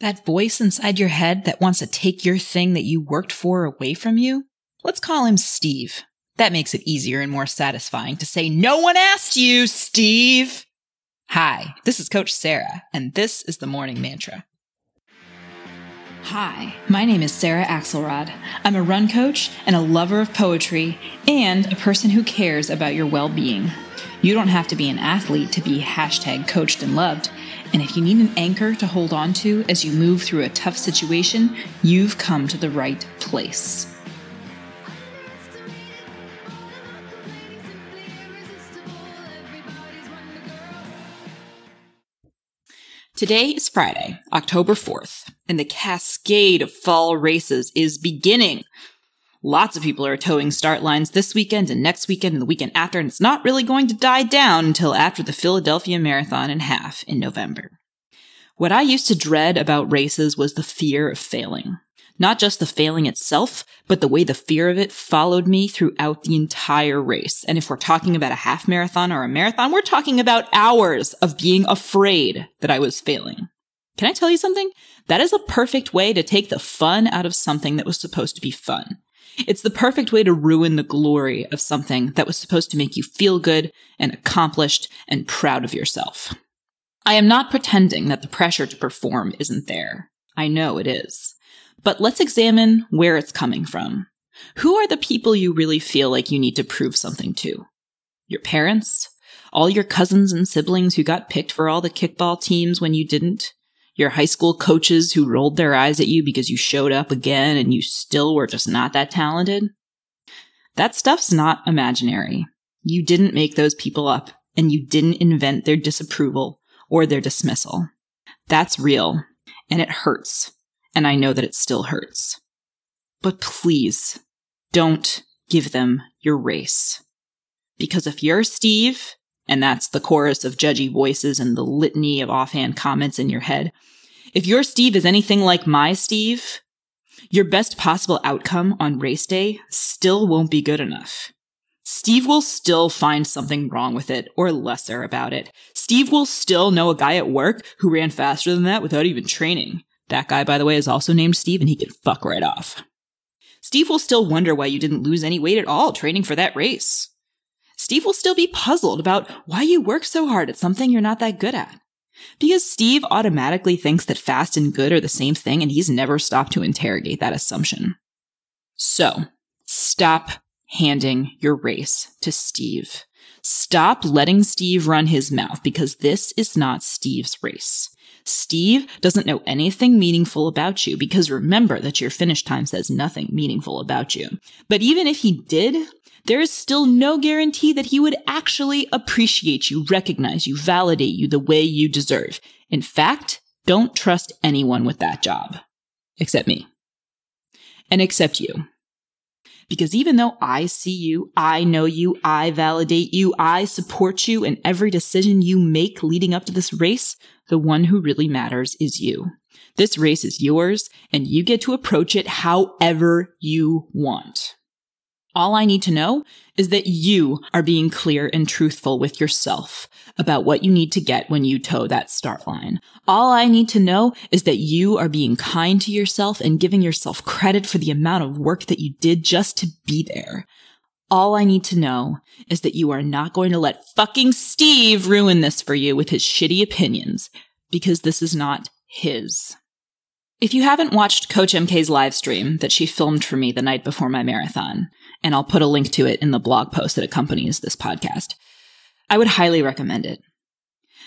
That voice inside your head that wants to take your thing that you worked for away from you? Let's call him Steve. That makes it easier and more satisfying to say, No one asked you, Steve! Hi, this is Coach Sarah, and this is the Morning Mantra. Hi, my name is Sarah Axelrod. I'm a run coach and a lover of poetry and a person who cares about your well being. You don't have to be an athlete to be hashtag coached and loved. And if you need an anchor to hold on to as you move through a tough situation, you've come to the right place. Today is Friday, October 4th, and the cascade of fall races is beginning. Lots of people are toeing start lines this weekend and next weekend and the weekend after, and it's not really going to die down until after the Philadelphia Marathon and half in November. What I used to dread about races was the fear of failing. Not just the failing itself, but the way the fear of it followed me throughout the entire race. And if we're talking about a half marathon or a marathon, we're talking about hours of being afraid that I was failing. Can I tell you something? That is a perfect way to take the fun out of something that was supposed to be fun. It's the perfect way to ruin the glory of something that was supposed to make you feel good and accomplished and proud of yourself. I am not pretending that the pressure to perform isn't there. I know it is. But let's examine where it's coming from. Who are the people you really feel like you need to prove something to? Your parents? All your cousins and siblings who got picked for all the kickball teams when you didn't? your high school coaches who rolled their eyes at you because you showed up again and you still were just not that talented. That stuff's not imaginary. You didn't make those people up and you didn't invent their disapproval or their dismissal. That's real and it hurts. And I know that it still hurts. But please don't give them your race. Because if you're Steve and that's the chorus of judgy voices and the litany of offhand comments in your head. If your Steve is anything like my Steve, your best possible outcome on race day still won't be good enough. Steve will still find something wrong with it or lesser about it. Steve will still know a guy at work who ran faster than that without even training. That guy, by the way, is also named Steve and he can fuck right off. Steve will still wonder why you didn't lose any weight at all training for that race. Steve will still be puzzled about why you work so hard at something you're not that good at. Because Steve automatically thinks that fast and good are the same thing, and he's never stopped to interrogate that assumption. So, stop handing your race to Steve. Stop letting Steve run his mouth because this is not Steve's race. Steve doesn't know anything meaningful about you because remember that your finish time says nothing meaningful about you. But even if he did, there is still no guarantee that he would actually appreciate you, recognize you, validate you the way you deserve. In fact, don't trust anyone with that job. Except me. And except you. Because even though I see you, I know you, I validate you, I support you in every decision you make leading up to this race, the one who really matters is you. This race is yours and you get to approach it however you want. All I need to know is that you are being clear and truthful with yourself about what you need to get when you toe that start line. All I need to know is that you are being kind to yourself and giving yourself credit for the amount of work that you did just to be there. All I need to know is that you are not going to let fucking Steve ruin this for you with his shitty opinions because this is not his. If you haven't watched Coach MK's live stream that she filmed for me the night before my marathon, and I'll put a link to it in the blog post that accompanies this podcast. I would highly recommend it.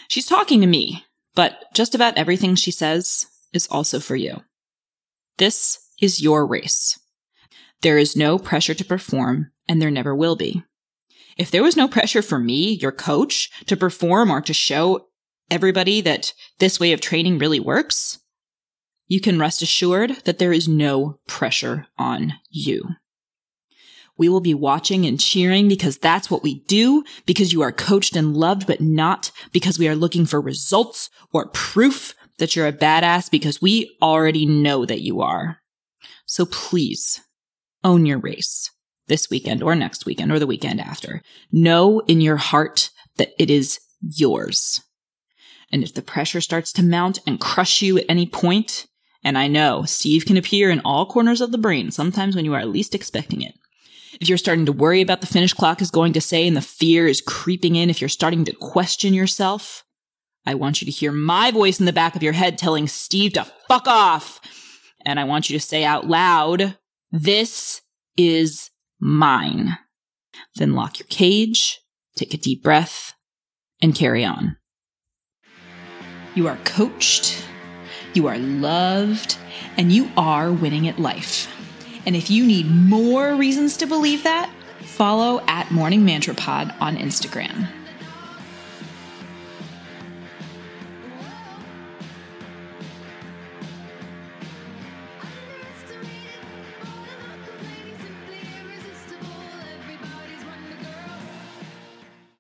She's talking to me, but just about everything she says is also for you. This is your race. There is no pressure to perform, and there never will be. If there was no pressure for me, your coach, to perform or to show everybody that this way of training really works, you can rest assured that there is no pressure on you. We will be watching and cheering because that's what we do, because you are coached and loved, but not because we are looking for results or proof that you're a badass because we already know that you are. So please own your race this weekend or next weekend or the weekend after. Know in your heart that it is yours. And if the pressure starts to mount and crush you at any point, and I know Steve can appear in all corners of the brain, sometimes when you are least expecting it. If you're starting to worry about the finish clock is going to say and the fear is creeping in, if you're starting to question yourself, I want you to hear my voice in the back of your head telling Steve to fuck off. And I want you to say out loud, this is mine. Then lock your cage, take a deep breath, and carry on. You are coached, you are loved, and you are winning at life. And if you need more reasons to believe that, follow at Morning Mantra Pod on Instagram.